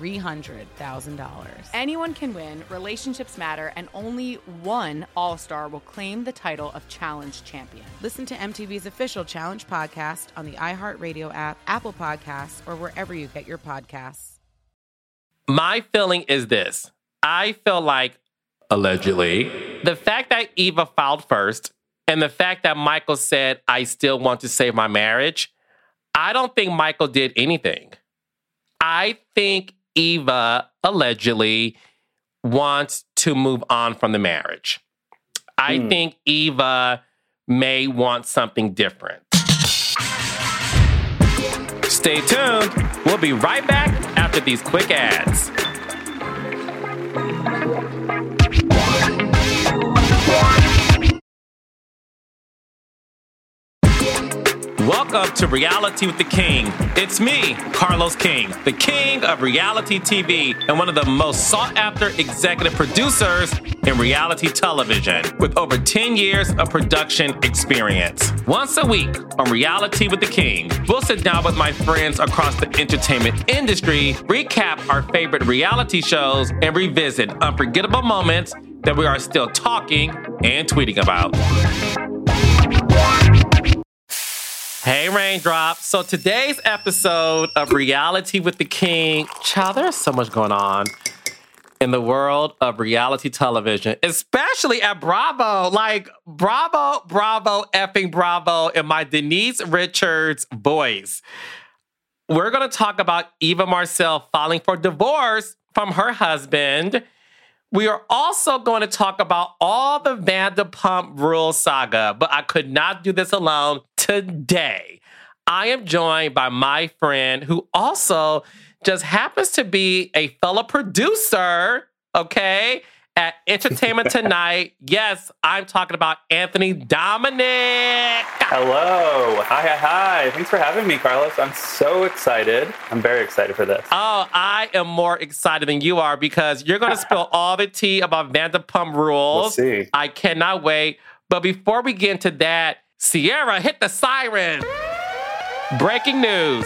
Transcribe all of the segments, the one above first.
$300,000. Anyone can win, relationships matter, and only one All Star will claim the title of Challenge Champion. Listen to MTV's official Challenge podcast on the iHeartRadio app, Apple Podcasts, or wherever you get your podcasts. My feeling is this I feel like, allegedly, the fact that Eva filed first and the fact that Michael said, I still want to save my marriage, I don't think Michael did anything. I think Eva allegedly wants to move on from the marriage. I Hmm. think Eva may want something different. Stay tuned. We'll be right back after these quick ads. Welcome to Reality with the King. It's me, Carlos King, the king of reality TV and one of the most sought after executive producers in reality television with over 10 years of production experience. Once a week on Reality with the King, we'll sit down with my friends across the entertainment industry, recap our favorite reality shows, and revisit unforgettable moments that we are still talking and tweeting about. Hey, Reigndrop. So today's episode of Reality with the King, child, there's so much going on in the world of reality television, especially at Bravo. Like, bravo, bravo, effing bravo in my Denise Richards voice. We're going to talk about Eva Marcille filing for divorce from her husband. We are also going to talk about all the Vanderpump Rules saga, but I could not do this alone today. I am joined by my friend who also just happens to be a fellow producer, okay, at Entertainment Tonight. yes, I'm talking about Anthony Dominic. Hello. Hi, hi, hi. Thanks for having me, Carlos. I'm so excited. I'm very excited for this. Oh, I am more excited than you are because you're going to spill all the tea about Vanderpump Rules. We'll see. I cannot wait. But before we get into that, Sierra hit the siren. Breaking news.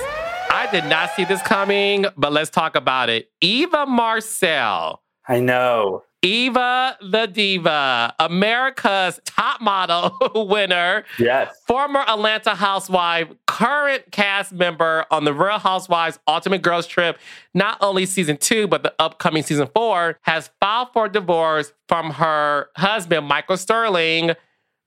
I did not see this coming, but let's talk about it. Eva Marcille, I know. Eva the Diva, America's top model winner, Yes. former Atlanta housewife, current cast member on the Real Housewives Ultimate Girls Trip, not only season two, but the upcoming season four, has filed for divorce from her husband, Michael Sterling,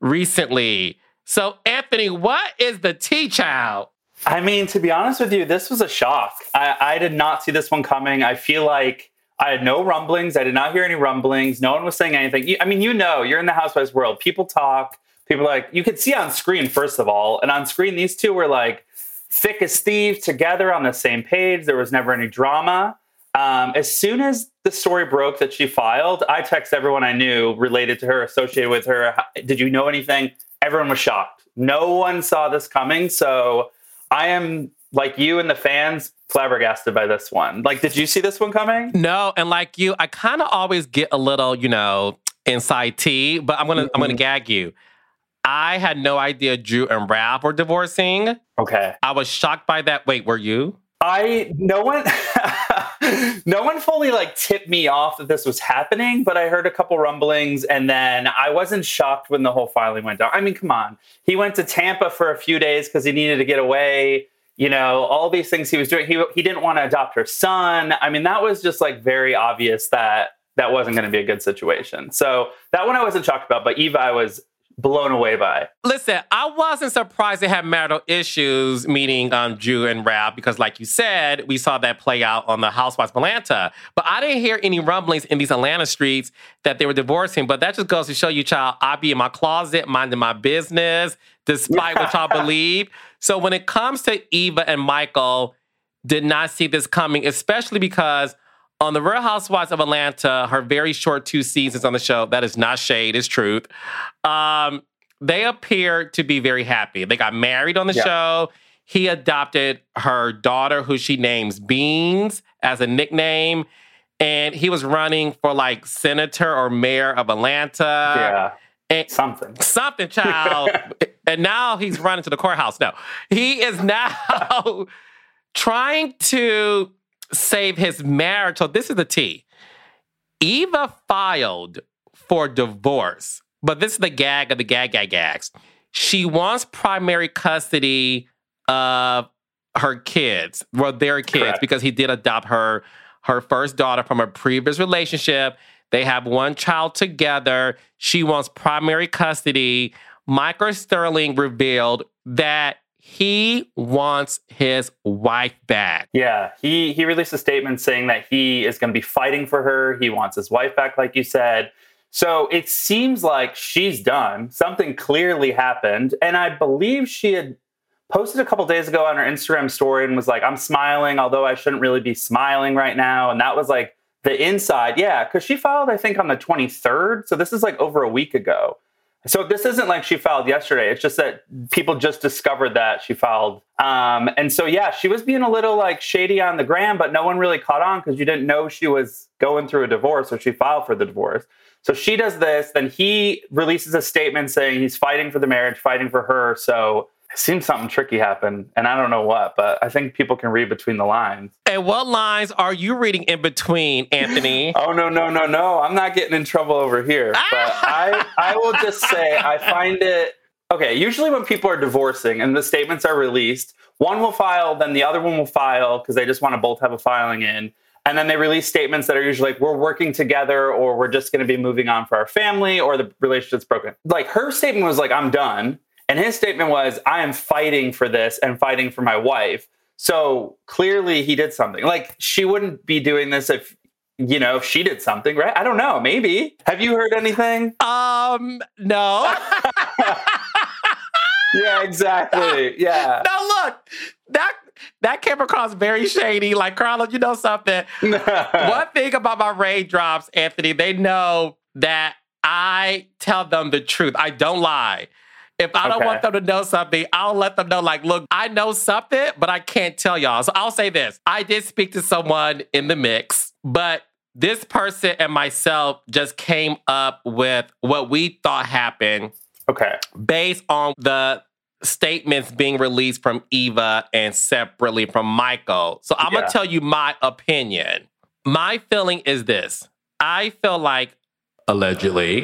recently. So, Anthony, what is the tea child? I mean, to be honest with you, this was a shock. I, I did not see this one coming. I feel like I had no rumblings. I did not hear any rumblings. No one was saying anything. You- I mean, you know, you're in the housewives world. People talk. People like you could see on screen first of all, and on screen these two were like thick as thieves together on the same page. There was never any drama. Um, as soon as the story broke that she filed, I texted everyone I knew related to her, associated with her. Did you know anything? Everyone was shocked. No one saw this coming. So I am like you and the fans flabbergasted by this one. Like, did you see this one coming? No, and like you, I kind of always get a little, you know, inside tea, but I'm gonna I'm gonna mm-hmm. gag you. I had no idea Drew and Ralph were divorcing. Okay. I was shocked by that. Wait, were you? I no one no one fully like tipped me off that this was happening, but I heard a couple rumblings and then I wasn't shocked when the whole filing went down. I mean, come on. He went to Tampa for a few days because he needed to get away. You know, all these things he was doing. He he didn't want to adopt her son. I mean, that was just like very obvious that that wasn't going to be a good situation. So that one I wasn't shocked about, but Eva I was blown away by. Listen, I wasn't surprised they had marital issues, meeting um, Drew and Ralph, because, like you said, we saw that play out on the Housewives of Atlanta. But I didn't hear any rumblings in these Atlanta streets that they were divorcing. But that just goes to show you, child, I be in my closet, minding my business, despite what y'all believe. So when it comes to Eva and Michael, did not see this coming, especially because on the Real Housewives of Atlanta, her very short two seasons on the show, that is not shade, it's truth. Um, they appear to be very happy. They got married on the Yeah. show. He adopted her daughter, who she names Beans as a nickname. And he was running for like senator or mayor of Atlanta. yeah, And something. something, child. and now he's running to the courthouse. No, he is now trying to save his marriage. So this is the T. Eva filed for divorce, but this is the gag of the gag gag gags. She wants primary custody of her kids, well, their kids, Correct. because he did adopt her her first daughter from a previous relationship. They have one child together. She wants primary custody. Michael Sterling revealed that he wants his wife back. Yeah, he he released a statement saying that he is going to be fighting for her. He wants his wife back, like you said. So it seems like she's done. Something clearly happened, and I believe she had posted a couple days ago on her Instagram story and was like, "I'm smiling, although I shouldn't really be smiling right now." And that was like the inside, yeah, because she filed, I think, on the 23rd. So this is like over a week ago. So this isn't like she filed yesterday. It's just that people just discovered that she filed. Um, and so yeah, she was being a little like shady on the gram, but no one really caught on because you didn't know she was going through a divorce or she filed for the divorce. So she does this, then he releases a statement saying he's fighting for the marriage, fighting for her. So it seems something tricky happened, and I don't know what, but I think people can read between the lines. And what lines are you reading in between, Anthony? Oh no, no, no, no! I'm not getting in trouble over here. But ah! I, I will just say I find it okay. Usually, when people are divorcing and the statements are released, one will file, then the other one will file because they just want to both have a filing in, and then they release statements that are usually like we're working together, or we're just going to be moving on for our family, or the relationship's broken. Like her statement was like I'm done, and his statement was I am fighting for this and fighting for my wife. So clearly he did something. Like she wouldn't be doing this if you know if she did something, right? I don't know. Maybe. Have you heard anything? Um, no. Yeah, exactly. Yeah. no, look, that that came across very shady. Like, Carla, you know something. One thing about my Reigndrops, Anthony, they know that I tell them the truth. I don't lie. If I don't Okay. want them to know something, I'll let them know, like, look, I know something, but I can't tell y'all. So I'll say this. I did speak to someone in the mix, but this person and myself just came up with what we thought happened okay. based on the statements being released from Eva and separately from Michael. So I'm Yeah. gonna tell you my opinion. My feeling is this: I feel like allegedly,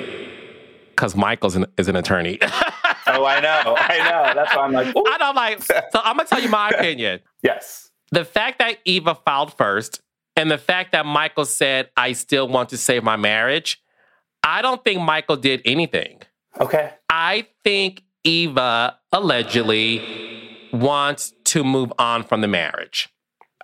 because Michael's an, is an attorney. Oh, I know. I know. That's why I'm like, ooh. I don't like. So I'm gonna tell you my opinion. yes. The fact that Eva filed first, and the fact that Michael said, "I still want to save my marriage," I don't think Michael did anything. Okay. I think Eva allegedly wants to move on from the marriage.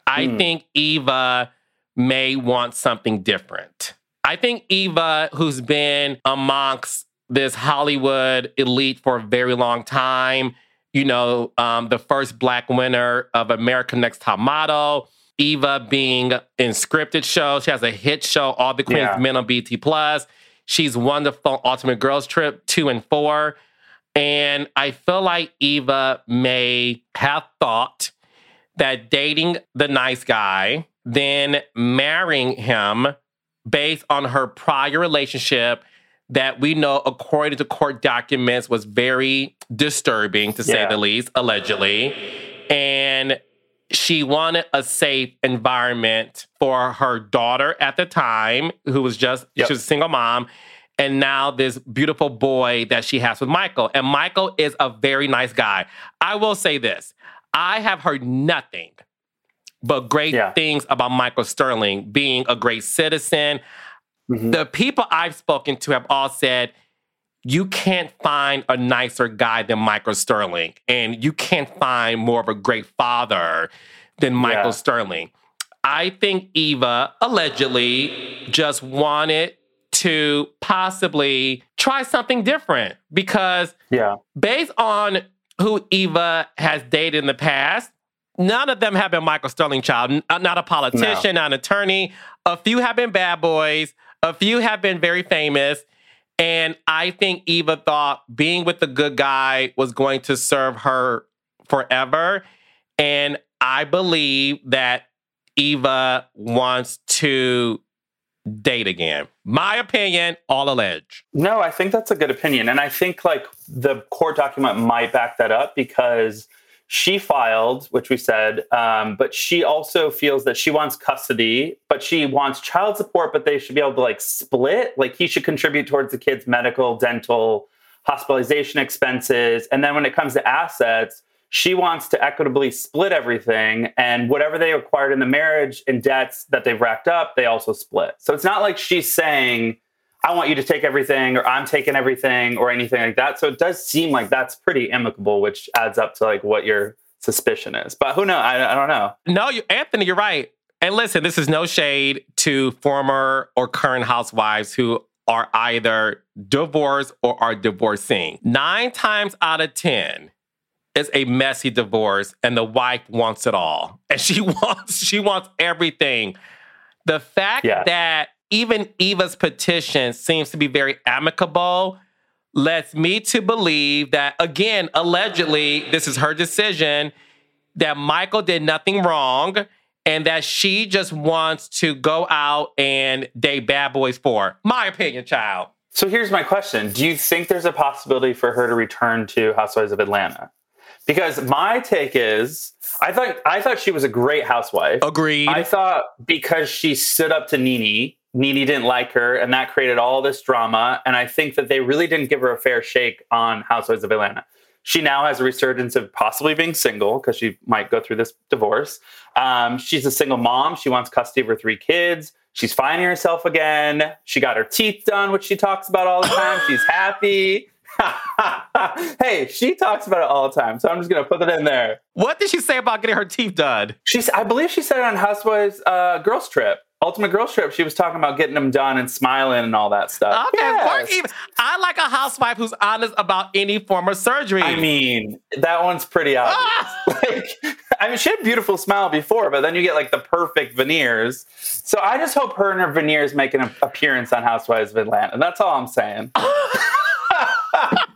I Hmm. think Eva may want something different. I think Eva, who's been amongst this Hollywood elite for a very long time, you know, um, the first black winner of American Next Top Model, Eva being in scripted shows. She has a hit show, All the Queen's Yeah. Men on BET Plus. She's won the Ultimate Girls Trip two and four. And I feel like Eva may have thought that dating the nice guy, then marrying him based on her prior relationship that we know, according to court documents, was very disturbing to say Yeah. the least, allegedly. And she wanted a safe environment for her daughter at the time, who was just, Yep. she was a single mom. And now this beautiful boy that she has with Michael. And Michael is a very nice guy. I will say this I have heard nothing but great Yeah. things about Michael Sterling being a great citizen. Mhm. The people I've spoken to have all said you can't find a nicer guy than Michael Sterling, and you can't find more of a great father than Michael Yeah. Sterling. I think Eva allegedly just wanted to possibly try something different because Yeah. based on who Eva has dated in the past, none of them have been Michael Sterling child. Uh, Not a politician, not an attorney. A few have been bad boys. A few have been very famous. And I think Eva thought being with the good guy was going to serve her forever. And I believe that Eva wants to date again. My opinion, all alleged. No, I think that's a good opinion. And I think like the court document might back that up because she filed, which we said, um, but she also feels that she wants custody, but she wants child support, but they should be able to like split. Like he should contribute towards the kid's medical, dental, hospitalization expenses. And then when it comes to assets, she wants to equitably split everything and whatever they acquired in the marriage and debts that they've racked up, they also split. So it's not like she's saying, I want you to take everything or I'm taking everything or anything like that. So it does seem like that's pretty amicable, which adds up to like what your suspicion is. But who knows? I, I don't know. No, you, Anthony, you're right. And listen, this is no shade to former or current housewives who are either divorced or are divorcing. Nine times out of 10, it's a messy divorce and the wife wants it all. And she wants she wants everything. The fact Yeah. that even Eva's petition seems to be very amicable lets me to believe that again, allegedly, this is her decision that Michael did nothing wrong and that she just wants to go out and date bad boys for. My opinion, child. So here's my question Do you think there's a possibility for her to return to Housewives of Atlanta? Because my take is I thought I thought she was a great housewife. Agreed. I thought because she stood up to Nene, Nene didn't like her, and that created all this drama. And I think that they really didn't give her a fair shake on Housewives of Atlanta. She now has a resurgence of possibly being single because she might go through this divorce. Um, she's a single mom. She wants custody of her three kids. She's finding herself again. She got her teeth done, which she talks about all the time. She's happy. hey, she talks about it all the time. So I'm just going to put it in there. what did she say about getting her teeth done? She's, I believe she said it on Housewives uh, Girls Trip, Ultimate Girl Trip. She was talking about getting them done and smiling and all that stuff. Okay, Yes. even. I like a housewife who's honest about any form of surgery. I mean, that one's pretty obvious. Ah! like, I mean, she had a beautiful smile before, but then you get like the perfect veneers. So I just hope her and her veneers make an appearance on Housewives of Atlanta. That's all I'm saying.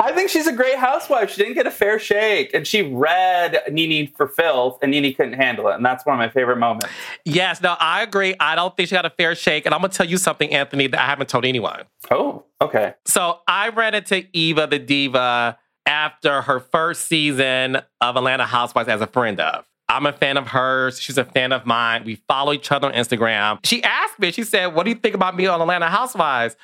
I think she's a great housewife. She didn't get a fair shake, and she read Nene for filth, and Nene couldn't handle it, and that's one of my favorite moments. yes, no, I agree. I don't think she got a fair shake. And I'm going to tell you something, Anthony, that I haven't told anyone. Oh, okay. So I ran into Eva the Diva after her first season of Atlanta Housewives as a friend of. I'm a fan of hers. She's a fan of mine. We follow each other on Instagram. She asked me, she said, What do you think about me on Atlanta Housewives?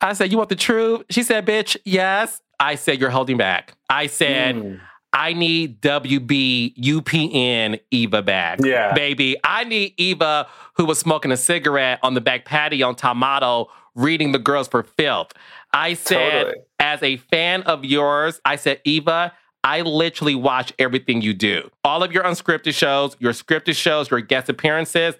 I said, You want the truth? She said, Bitch, yes. I said, You're holding back. I said, Mm. I need WB UPN Eva back. Yeah. Baby, I need Eva who was smoking a cigarette on the back patio on Tomato reading the girls for filth. I said, Totally. as a fan of yours, I said, Eva, I literally watch everything you do. All of your unscripted shows, your scripted shows, your guest appearances.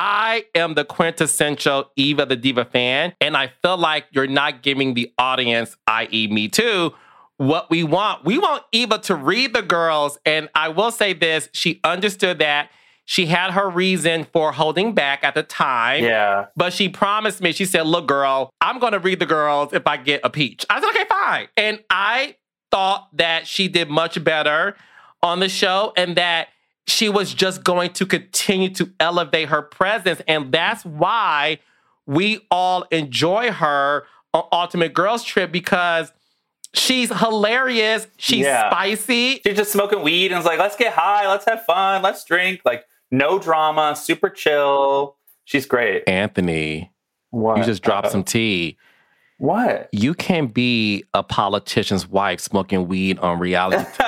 I am the quintessential Eva the Diva fan, and I feel like you're not giving the audience, i.e., me too, what we want. We want Eva to read the girls, and I will say this: she understood that she had her reason for holding back at the time. Yeah. But she promised me, she said, Look, girl, I'm going to read the girls if I get a peach. I said, Okay, fine. And I thought that she did much better on the show and that she was just going to continue to elevate her presence. And that's why we all enjoy her on Ultimate Girls Trip because she's hilarious. She's Yeah. spicy. She's just smoking weed and was like, let's get high, let's have fun, let's drink. Like, no drama, super chill. She's great. Anthony, What? you just dropped Uh-oh. some tea. What? You can't be a politician's wife smoking weed on reality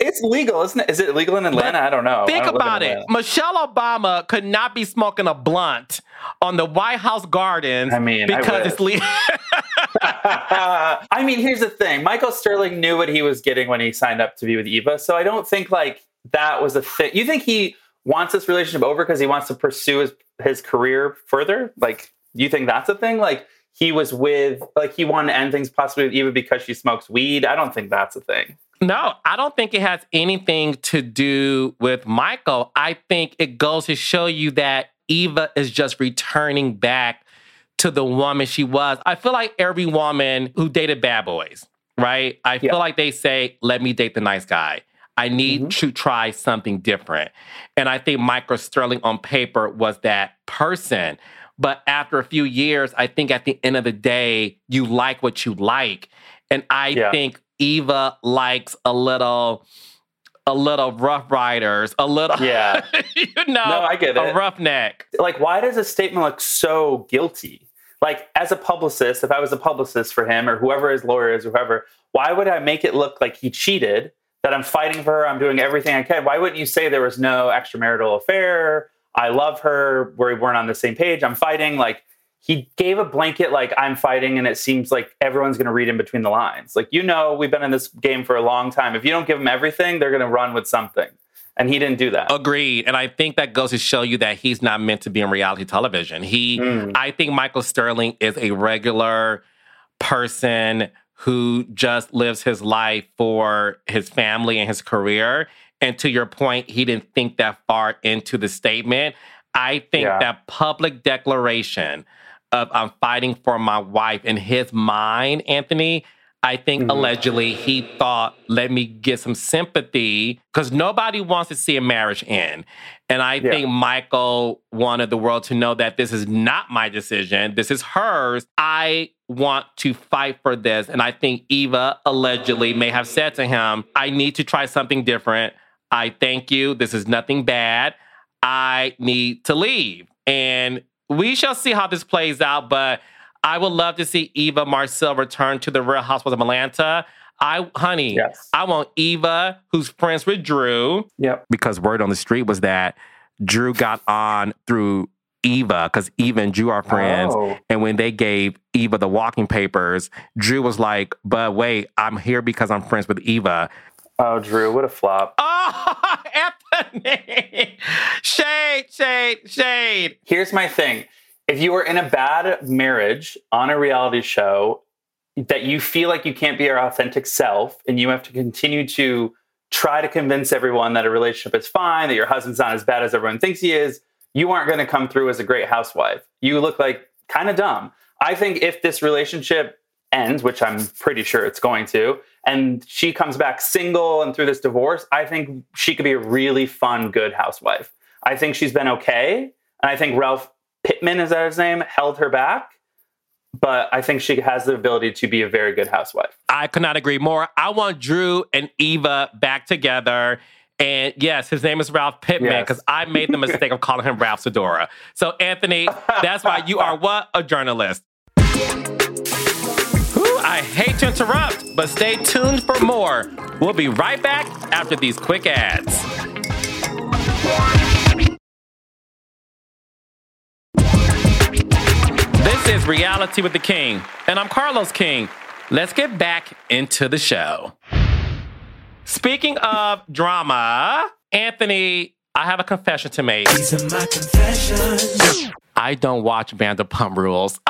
it's legal, isn't it? Is it legal in Atlanta? I don't know. Think don't about it. Michelle Obama could not be smoking a blunt on the White House gardens I mean, because wish. it's legal. I mean, here's the thing Michael Sterling knew what he was getting when he signed up to be with Eva. So I don't think like that was a thing. You think he wants this relationship over because he wants to pursue his, his career further? Like, you think that's a thing? Like, he was with, like, he wanted to end things possibly with Eva because she smokes weed. I don't think that's a thing. No, I don't think it has anything to do with Michael. I think it goes to show you that Eva is just returning back to the woman she was. I feel like every woman who dated bad boys, right? I feel like they say, let me date the nice guy. I need mm-hmm. to try something different. And I think Michael Sterling on paper was that person. But after a few years, I think at the end of the day, you like what you like. And I yeah. think Eva likes a little a little rough riders, a little Yeah. you know, no, I get it. a roughneck. Like, why does a statement look so guilty? Like, as a publicist, if I was a publicist for him or whoever his lawyer is, or whoever, why would I make it look like he cheated? That I'm fighting for her, I'm doing everything I can. Why wouldn't you say there was no extramarital affair? I love her. We weren't on the same page. I'm fighting. Like, he gave a blanket like I'm fighting, and it seems like everyone's going to read in between the lines. Like you know, we've been in this game for a long time. If you don't give them everything, they're going to run with something. And he didn't do that. Agreed. And I think that goes to show you that he's not meant to be in reality television. He, mm. I think Michael Sterling is a regular person who just lives his life for his family and his career. And to your point, he didn't think that far into the statement. I think yeah. that public declaration of I'm fighting for my wife in his mind, Anthony, I think mm-hmm. allegedly he thought, let me get some sympathy because nobody wants to see a marriage end. And I yeah. think Michael wanted the world to know that this is not my decision. This is hers. I want to fight for this. And I think Eva allegedly may have said to him, I need to try something different. I thank you. This is nothing bad. I need to leave. And we shall see how this plays out, but I would love to see Eva Marcille return to the Real Housewives of Atlanta. I, honey, yes. I want Eva, who's friends with Drew. Yep. Because word on the street was that Drew got on through Eva, because Eva and Drew are friends. Oh. And when they gave Eva the walking papers, Drew was like, but wait, I'm here because I'm friends with Eva. Oh, Drew, what a flop. Oh, Anthony. shade, shade, shade. Here's my thing. If you are in a bad marriage on a reality show that you feel like you can't be your authentic self and you have to continue to try to convince everyone that a relationship is fine, that your husband's not as bad as everyone thinks he is, you aren't going to come through as a great housewife. You look like kind of dumb. I think if this relationship ends, which I'm pretty sure it's going to, and she comes back single and through this divorce, I think she could be a really fun, good housewife. I think she's been okay. And I think Ralph Pittman, is that his name, held her back. But I think she has the ability to be a very good housewife. I could not agree more. I want Drew and Eva back together. And yes, his name is Ralph Pittman because yes. I made the mistake of calling him Ralph Sidora. So, Anthony, that's why you are what? A journalist. I hate to interrupt, but stay tuned for more. We'll be right back after these quick ads. Is Reality with the King, and I'm Carlos King. Let's get back into the show. Speaking of drama, Anthony, I have a confession to make. These are my confessions. I don't watch Vanderpump Rules.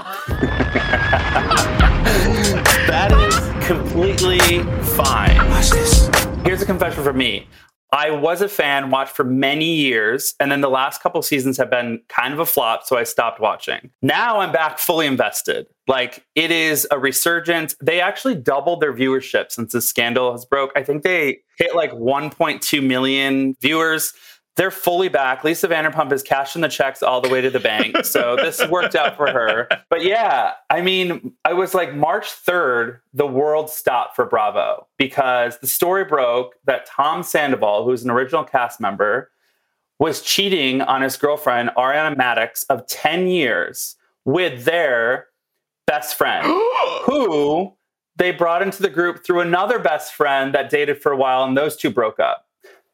that is completely fine. Watch this. Here's a confession from me. I was a fan, watched for many years, and then the last couple seasons have been kind of a flop, so I stopped watching. Now I'm back fully invested. Like it is a resurgence. They actually doubled their viewership since the scandal has broke. I think they hit like 1.2 million viewers they're fully back. Lisa Vanderpump is cashing the checks all the way to the bank. So this worked out for her. But yeah, I mean, I was like March 3rd, the world stopped for Bravo because the story broke that Tom Sandoval, who's an original cast member, was cheating on his girlfriend, Ariana Madix, of 10 years with their best friend, who they brought into the group through another best friend that dated for a while, and those two broke up.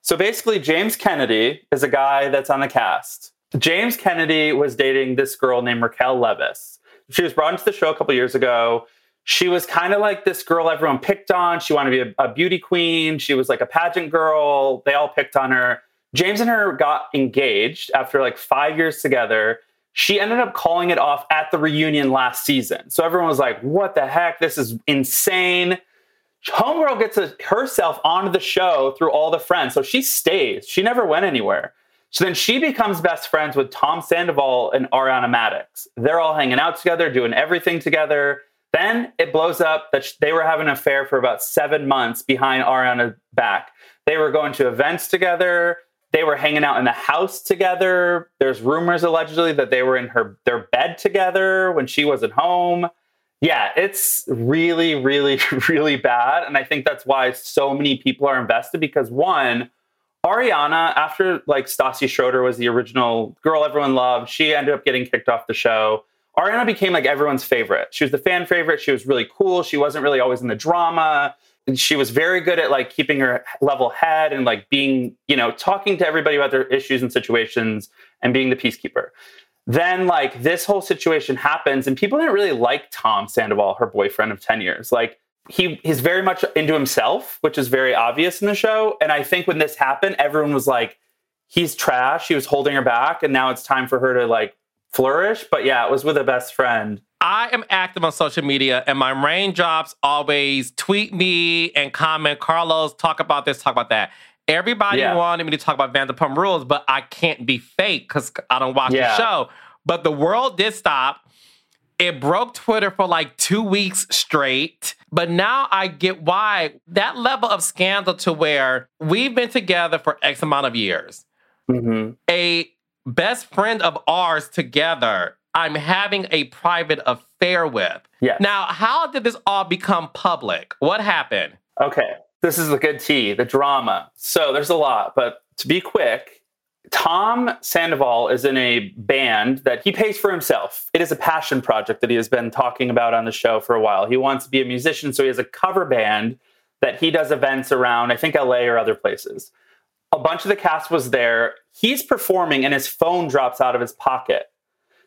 So basically, James Kennedy is a guy that's on the cast. James Kennedy was dating this girl named Raquel Leviss. She was brought into the show a couple years ago. she was kind of like this girl everyone picked on. She wanted to be a, a, beauty queen. She was like a pageant girl. They all picked on her. James and her got engaged after like five years together. She ended up calling it off at the reunion last season. So everyone was like, what the heck? This is insane. Homegirl gets a, herself onto the show through all the friends. So she stays. She never went anywhere. So then she becomes best friends with Tom Sandoval and Ariana Madix. They're all hanging out together, doing everything together. Then it blows up that they were having an affair for about seven months behind Ariana's back. They were going to events together. They were hanging out in the house together. There's rumors allegedly that they were in her their bed together when she wasn't home. Yeah, it's really, really, really bad. And I think that's why so many people are invested because one, Ariana, after like Stassi Schroeder was the original girl everyone loved, she ended up getting kicked off the show. Ariana became like everyone's favorite. She was the fan favorite. She was really cool. She wasn't really always in the drama. She was very good at like keeping her level head and like being, you know, talking to everybody about their issues and situations and being the peacekeeper. Then like this whole situation happens and people didn't really like Tom Sandoval, her boyfriend of 10 years. Like he he's very much into himself, which is very obvious in the show. And I think when this happened, everyone was like, he's trash. He was holding her back, and now it's time for her to like flourish. But yeah, it was with a best friend. I am active on social media, and my Reigndrops always tweet me and comment, Carlos, talk about this, talk about that. Everybody yeah. wanted me to talk about Vanderpump Rules, but I can't be fake because I don't watch yeah. the show. But the world did stop. It broke Twitter for like two weeks straight. But now I get why that level of scandal to where we've been together for X amount of years. Mm-hmm. A best friend of ours together, I'm having a private affair with. Yeah. Now, how did this all become public? What happened? Okay. This is the good tea, the drama. So there's a lot, but to be quick, Tom Sandoval is in a band that he pays for himself. It is a passion project that he has been talking about on the show for a while. He wants to be a musician, so he has a cover band that he does events around, I think LA or other places. A bunch of the cast was there. He's performing and his phone drops out of his pocket.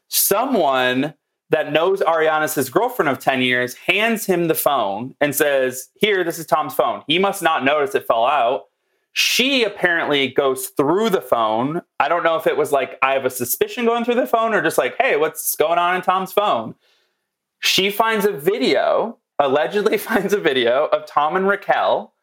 Someone that knows Ariana's his girlfriend of 10 years hands him the phone and says, Here, this is Tom's phone. He must not notice it fell out. She apparently goes through the phone. I don't know if it was like, I have a suspicion going through the phone or just like, hey, what's going on in Tom's phone? She finds a video, allegedly finds a video of Tom and Raquel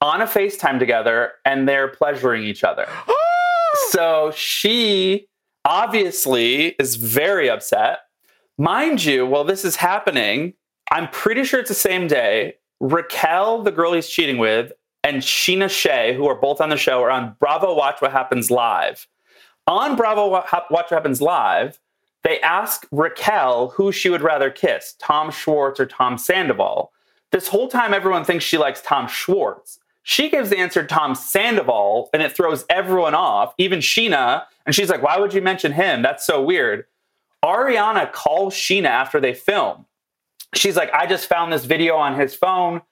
on a FaceTime together and they're pleasuring each other. so she obviously is very upset. Mind you, while this is happening, I'm pretty sure it's the same day. Raquel, the girl he's cheating with, and Scheana Shay, who are both on the show, are on Bravo Watch What Happens Live. On Bravo Watch What Happens Live, they ask Raquel who she would rather kiss, Tom Schwartz or Tom Sandoval. This whole time, everyone thinks she likes Tom Schwartz. She gives the answer Tom Sandoval, and it throws everyone off, even Scheana. And she's like, Why would you mention him? That's so weird. Ariana calls Scheana after they film. She's like, I just found this video on his phone.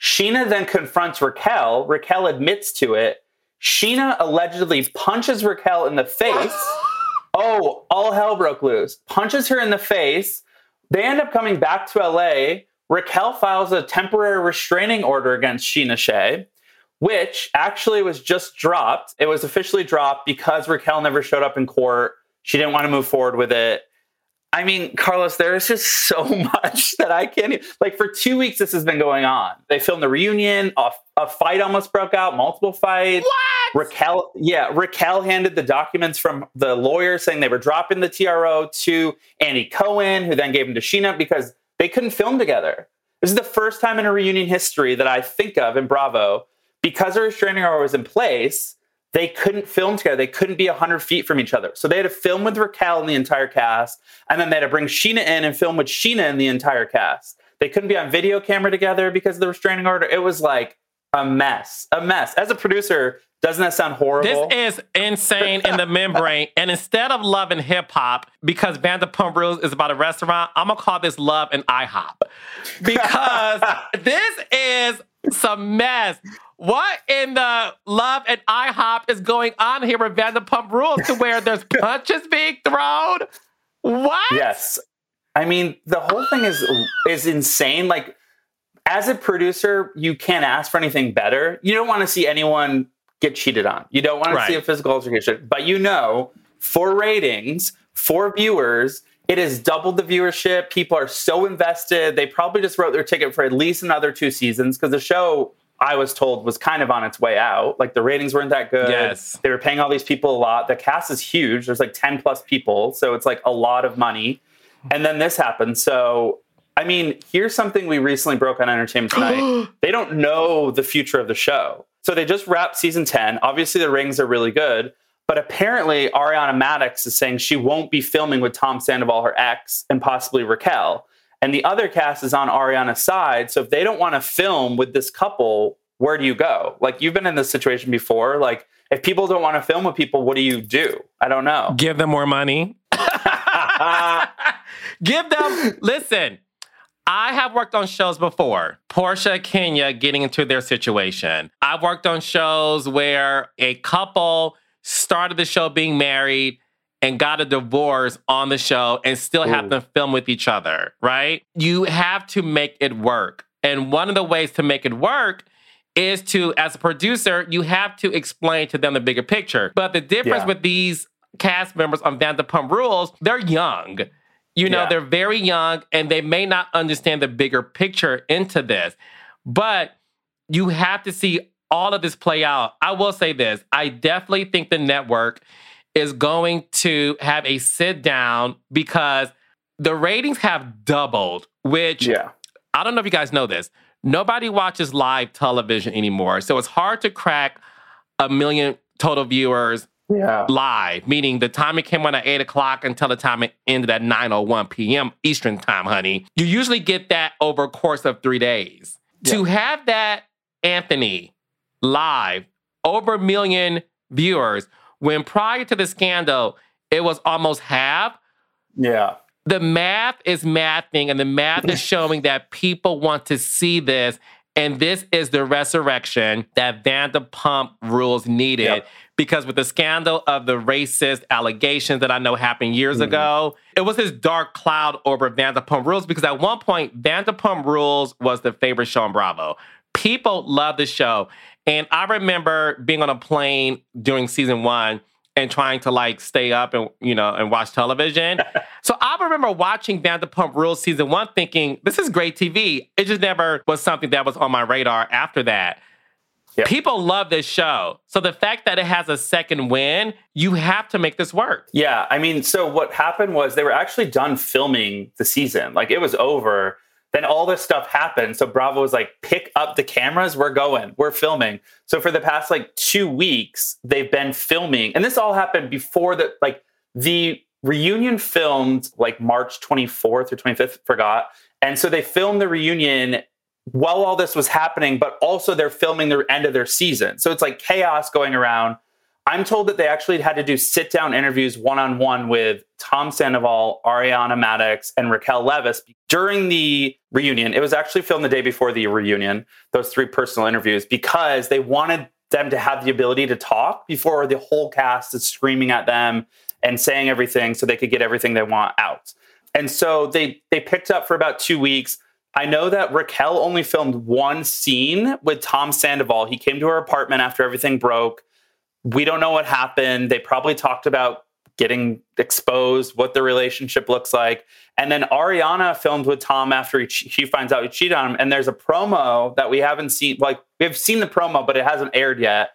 Scheana then confronts Raquel. Raquel admits to it. Scheana allegedly punches Raquel in the face. oh, all hell broke loose. Punches her in the face. They end up coming back to LA. Raquel files a temporary restraining order against Scheana Shay, which actually was just dropped. It was officially dropped because Raquel never showed up in court. She didn't want to move forward with it. I mean, Carlos, there is just so much that I can't. Even, like for two weeks, this has been going on. They filmed the reunion. A, a fight almost broke out. Multiple fights. What? Raquel, yeah, Raquel handed the documents from the lawyer saying they were dropping the TRO to Andy Cohen, who then gave them to Scheana because they couldn't film together. This is the first time in a reunion history that I think of in Bravo because a restraining order was in place they couldn't film together. They couldn't be 100 feet from each other. So they had to film with Raquel and the entire cast, and then they had to bring Scheana in and film with Scheana and the entire cast. They couldn't be on video camera together because of the restraining order. It was like a mess, a mess. As a producer, doesn't that sound horrible? This is insane in the membrane. And instead of love and hip hop, because Vanderpump Rules is about a restaurant, I'm gonna call this love and IHOP because this is some mess. What in the love and IHOP is going on here with Vanderpump Rules to where there's punches being thrown? What? Yes. I mean, the whole thing is is insane. Like, as a producer, you can't ask for anything better. You don't want to see anyone get cheated on. You don't want to see a physical altercation. But you know, for ratings, for viewers, it has doubled the viewership. People are so invested. They probably just wrote their ticket for at least another two seasons because the show, I was told, was kind of on its way out. Like the ratings weren't that good. Yes. They were paying all these people a lot. The cast is huge. There's like 10 plus people. So it's like a lot of money. And then this happened. So, I mean, here's something we recently broke on Entertainment Tonight. they don't know the future of the show. So they just wrapped season 10. Obviously, the rings are really good. But apparently, Ariana Madix is saying she won't be filming with Tom Sandoval, her ex, and possibly Raquel. And the other cast is on Ariana's side. So if they don't want to film with this couple, where do you go? Like, you've been in this situation before. Like, if people don't want to film with people, what do you do? I don't know. Give them more money. Give them, listen, I have worked on shows before. Portia, Kenya getting into their situation. I've worked on shows where a couple started the show being married and got a divorce on the show and still have Ooh. to film with each other, right? You have to make it work. And one of the ways to make it work is to, as a producer, you have to explain to them the bigger picture. But the difference Yeah. with these cast members on Vanderpump Rules, they're young. You know, Yeah. they're very young and they may not understand the bigger picture into this. But you have to see all of this play out. I will say this I definitely think the network is going to have a sit down because the ratings have doubled, which Yeah. I don't know if you guys know this. Nobody watches live television anymore. So it's hard to crack a million total viewers Yeah. live, meaning the time it came on at 8 o'clock until the time it ended at 9.01 p.m. Eastern time, honey. You usually get that over a course of three days. To have that, Anthony, live, over a million viewers, when prior to the scandal, it was almost half, Yeah. the math is mathing and the math is showing that people want to see this. And this is the resurrection that Vanderpump rules needed. Yep. Because with the scandal of the racist allegations that I know happened years mm-hmm. ago, it was this dark cloud over Vanderpump Rules. Because at one point, Vanderpump Rules was the favorite show on Bravo. People love the show. And I remember being on a plane during season one and trying to like stay up and you know and watch television. so I remember watching Vanderpump Rules season one, thinking this is great TV. It just never was something that was on my radar after that. Yeah. People love this show. So the fact that it has a second win, you have to make this work. Yeah, I mean, so what happened was they were actually done filming the season. Like it was over. Then all this stuff happened. So Bravo was like, pick up the cameras. We're going. We're filming. So for the past like two weeks, they've been filming. And this all happened before the like the reunion filmed like March 24th or 25th, forgot. And so they filmed the reunion while all this was happening, but also they're filming the end of their season. So it's like chaos going around. I'm told that they actually had to do sit down interviews one on one with Tom Sandoval, Ariana Madix, and Raquel Leviss during the reunion. It was actually filmed the day before the reunion, those three personal interviews, because they wanted them to have the ability to talk before the whole cast is screaming at them and saying everything so they could get everything they want out. And so they they picked up for about two weeks. I know that Raquel only filmed one scene with Tom Sandoval. He came to her apartment after everything broke. We don't know what happened. They probably talked about getting exposed, what the relationship looks like. And then Ariana filmed with Tom after he, she finds out he cheated on him. And there's a promo that we haven't seen. Like, we've seen the promo, but it hasn't aired yet,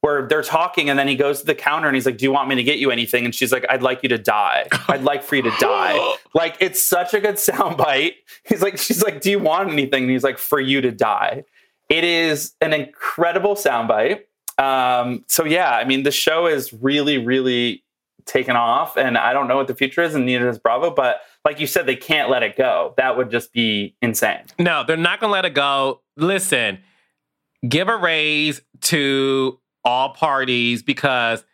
where they're talking. And then he goes to the counter and he's like, Do you want me to get you anything? And she's like, I'd like you to die. I'd like for you to die. like, it's such a good soundbite. He's like, She's like, Do you want anything? And he's like, For you to die. It is an incredible soundbite. Um, so yeah, I mean, the show is really, really taken off, and I don't know what the future is, and neither does Bravo. But like you said, they can't let it go. That would just be insane. No, they're not going to let it go. Listen, give a raise to all parties because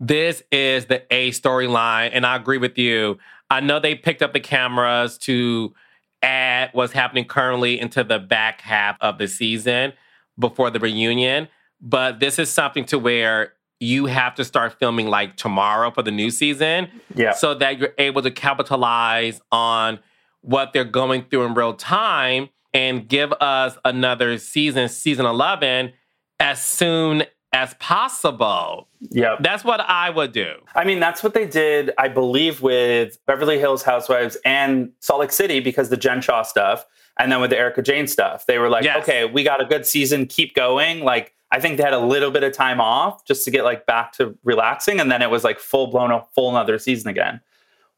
this is the A storyline. And I agree with you. I know they picked up the cameras to add what's happening currently into the back half of the season before the reunion. But this is something to where you have to start filming like tomorrow for the new season Yeah, so that you're able to capitalize on what they're going through in real time and give us another season, season 11, as soon as possible. Yeah. That's what I would do. I mean, that's what they did, I believe, with Beverly Hills Housewives and Salt Lake City because the Jen Shah stuff. And then with the Erika Jayne stuff, they were like, Yes. okay, we got a good season, keep going. Like, I think they had a little bit of time off just to get like back to relaxing. And then it was like full blown, a full another season again,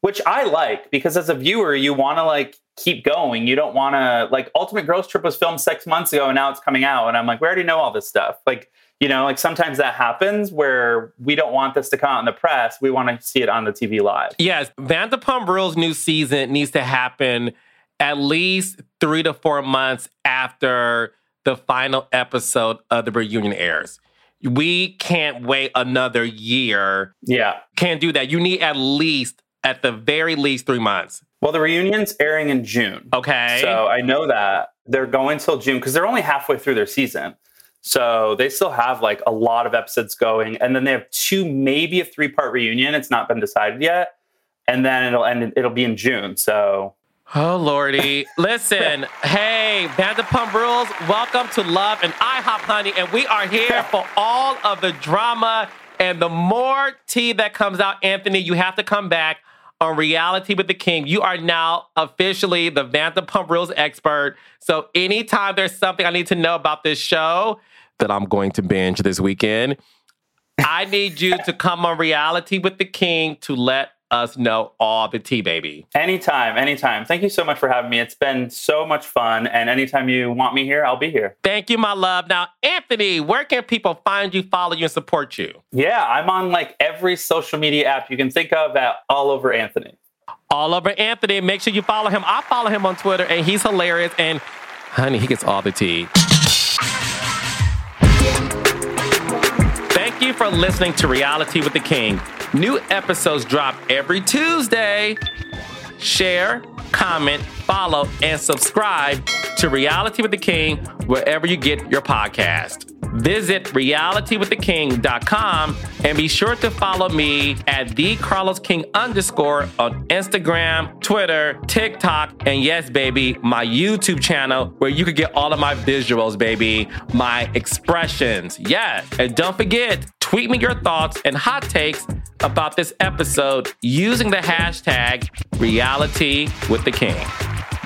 which I like because as a viewer, you want to like keep going. You don't want to, like, Ultimate Girls Trip was filmed six months ago and now it's coming out. And I'm like, we already know all this stuff. Like, you know, like sometimes that happens where we don't want this to come out in the press. We want to see it on the TV live. Yes, Vanderpump Rules new season needs to happen at least three to four months after the final episode of the reunion airs. We can't wait another year. Yeah. Can't do that. You need at least, at the very least, three months. Well, the reunion's airing in June. Okay. So I know that they're going till June because they're only halfway through their season. So they still have like a lot of episodes going. And then they have two, maybe a three part reunion. It's not been decided yet. And then it'll end, it'll be in June. So Oh, Lordy. Listen, hey, Vanderpump Rules, welcome to Love and IHOP, honey. And we are here for all of the drama and the more tea that comes out, Anthony, you have to come back on Reality with the King. You are now officially the Vanderpump Rules expert. So anytime there's something I need to know about this show that I'm going to binge this weekend, I need you to come on Reality with the King to let us know all the tea, baby. anytime, anytime. Thank you so much for having me. It's been so much fun. And anytime you want me here, I'll be here. Thank you, my love. Now, Anthony, where can people find you, follow you, and support you? Yeah, I'm on like every social media app you can think of at all over Anthony. All over Anthony. Make sure you follow him. I follow him on Twitter, and he's hilarious. And honey, he gets all the tea. You for listening to Reality with the King. New episodes drop every Tuesday. Share, comment, follow, and subscribe to Reality with the King wherever you get your podcast. Visit realitywiththeking.com and be sure to follow me at the Carlos King underscore on Instagram, Twitter, TikTok, and yes, baby, my YouTube channel where you could get all of my visuals, baby, my expressions. Yes. And don't forget, tweet me your thoughts and hot takes about this episode using the hashtag reality with the king.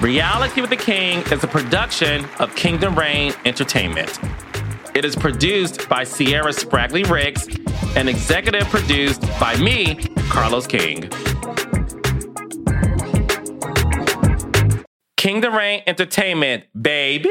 Reality with the King is a production of Kingdom Reign Entertainment. It is produced by Sierra Spragley Ricks and executive produced by me, Carlos King. Kingdom Reign Entertainment, baby!